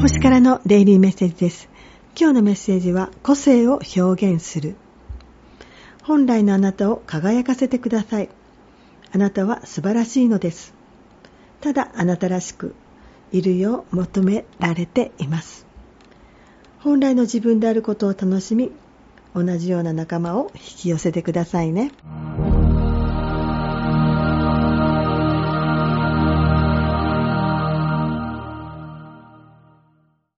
星からのデイリーメッセージです。今日のメッセージは個性を表現する。本来のあなたを輝かせてください。あなたは素晴らしいのです。ただあなたらしくいるよう求められています。本来の自分であることを楽しみ同じような仲間を引き寄せてくださいね。